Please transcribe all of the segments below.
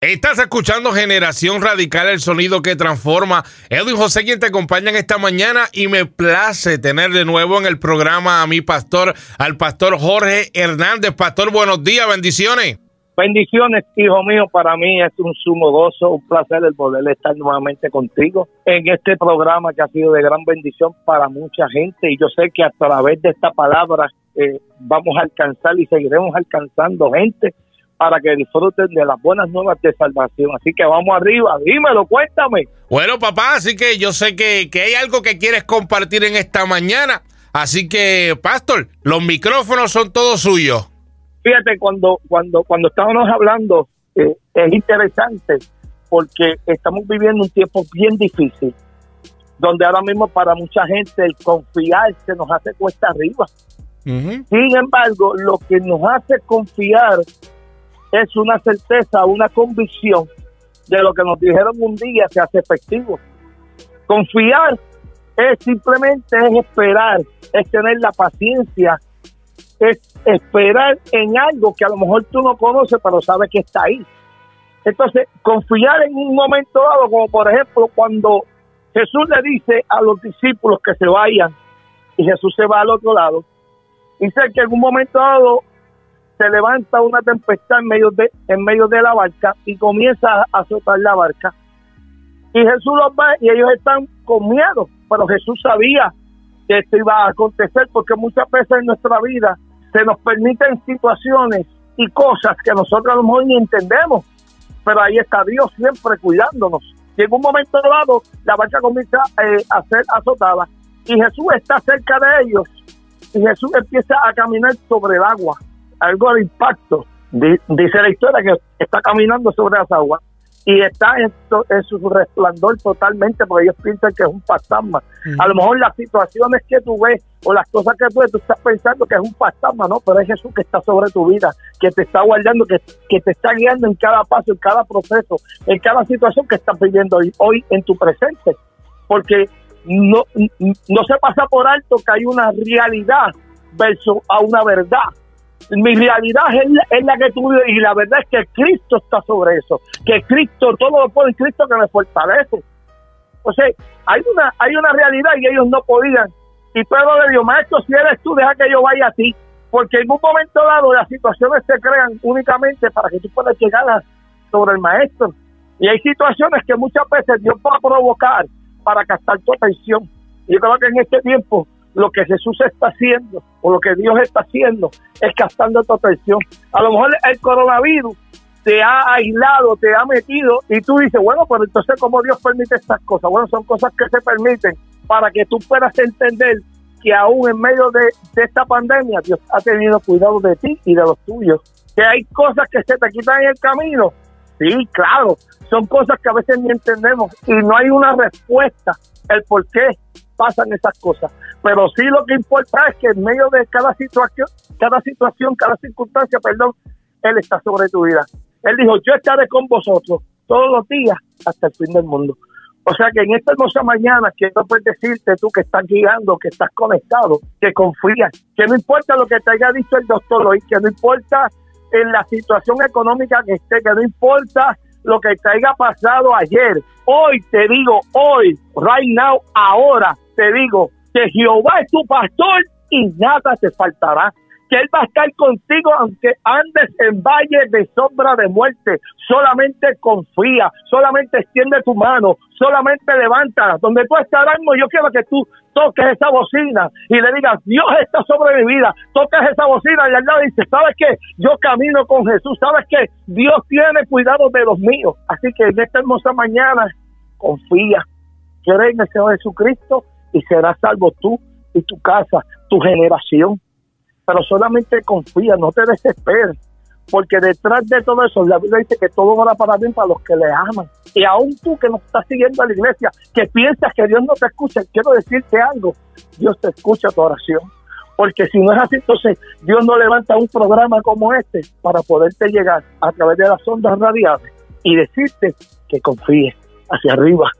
Estás escuchando Generación Radical, el sonido que transforma. Edwin José, quien te acompaña esta mañana y me place tener de nuevo en el programa a mi pastor, al pastor Jorge Hernández. Pastor, buenos días, bendiciones. Bendiciones, hijo mío, para mí es un sumo gozo, un placer el poder estar nuevamente contigo en este programa que ha sido de gran bendición para mucha gente y yo sé que a través de esta palabra eh, vamos a alcanzar y seguiremos alcanzando gente para que disfruten de las buenas nuevas de salvación. Así que vamos arriba, dímelo, cuéntame. Bueno, papá, así que yo sé que, hay algo que quieres compartir en esta mañana. Así que, Pastor, los micrófonos son todos suyos. Fíjate, cuando, cuando, cuando estábamos hablando, eh, es interesante porque estamos viviendo un tiempo bien difícil, donde ahora mismo para mucha gente el confiar se nos hace cuesta arriba. Sin embargo, lo que nos hace confiar es una certeza, una convicción de lo que nos dijeron un día se hace efectivo. Confiar es simplemente es esperar, es tener la paciencia, es esperar en algo que a lo mejor tú no conoces, pero sabes que está ahí. Entonces, confiar en un momento dado, como por ejemplo cuando Jesús le dice a los discípulos que se vayan y Jesús se va al otro lado, dice que en un momento dado se levanta una tempestad en medio de en medio de la barca y comienza a azotar la barca. Y Jesús los ve y ellos están con miedo, pero Jesús sabía que esto iba a acontecer porque muchas veces en nuestra vida se nos permiten situaciones y cosas que nosotros a lo mejor ni entendemos, pero ahí está Dios siempre cuidándonos. Y en un momento dado la barca comienza eh, a ser azotada y Jesús está cerca de ellos y Jesús empieza a caminar sobre el agua algo de impacto. Dice la historia que está caminando sobre las aguas y está en, su resplandor totalmente porque ellos piensan que es un fantasma. A lo mejor las situaciones que tú ves o las cosas que tú ves, tú estás pensando que es un fantasma, no, pero es Jesús que está sobre tu vida, que te está guardando, que, que te está guiando en cada paso, en cada proceso, en cada situación que estás viviendo hoy, hoy en tu presente. Porque no, no se pasa por alto que hay una realidad versus a una verdad mi realidad es la, que tú y la verdad es que Cristo está sobre eso, que Cristo, todo lo puede Cristo que me fortalece. O sea, hay una, hay una realidad y ellos no podían. Y Pedro le dijo, maestro, si eres tú, deja que yo vaya a ti. Porque en un momento dado las situaciones se crean únicamente para que tú puedas llegar sobre el maestro. Y hay situaciones que muchas veces Dios va a provocar para captar tu atención. Y yo creo que en este tiempo lo que Jesús está haciendo o lo que Dios está haciendo es captando tu atención. A lo mejor el coronavirus te ha aislado, te ha metido y tú dices, bueno, pero entonces ¿cómo Dios permite estas cosas? Bueno, son cosas que se permiten para que tú puedas entender que aún en medio de, esta pandemia Dios ha tenido cuidado de ti y de los tuyos. Que hay cosas que se te quitan en el camino. Sí, claro, son cosas que a veces ni entendemos y no hay una respuesta el por qué pasan esas cosas. Pero sí lo que importa es que en medio de cada situación, cada situación, cada circunstancia, perdón, Él está sobre tu vida. Él dijo, yo estaré con vosotros todos los días hasta el fin del mundo. O sea que en esta hermosa mañana quiero pues decirte tú que estás guiando, que estás conectado, que confías, que no importa lo que te haya dicho el doctor hoy, que no importa en la situación económica que esté, que no importa lo que te haya pasado ayer. Hoy te digo, hoy, right now, ahora te digo, que Jehová es tu pastor y nada te faltará. Que Él va a estar contigo aunque andes en valle de sombra de muerte. Solamente confía, solamente extiende tu mano, solamente levanta. Donde tú estarás, yo quiero que tú toques esa bocina y le digas, Dios está sobre mi vida. Toques esa bocina y al lado dice, ¿sabes qué? Yo camino con Jesús. ¿Sabes qué? Dios tiene cuidado de los míos. Así que en esta hermosa mañana, confía. Cree en el Señor Jesucristo y serás salvo tú y tu casa, tu generación. Pero solamente confía, no te desesperes, porque detrás de todo eso, la Biblia dice que todo va para bien para los que le aman. Y aún tú que no estás siguiendo a la iglesia, que piensas que Dios no te escucha, quiero decirte algo, Dios te escucha tu oración. Porque si no es así, entonces Dios no levanta un programa como este para poderte llegar a través de las ondas radiales y decirte que confíes hacia arriba.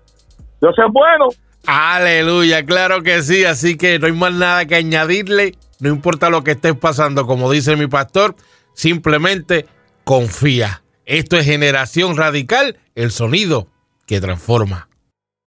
Dios es bueno Aleluya, claro que sí. Así que no hay más nada que añadirle. No importa lo que estés pasando, como dice mi pastor, simplemente confía. Esto es Generación Radical, el sonido que transforma.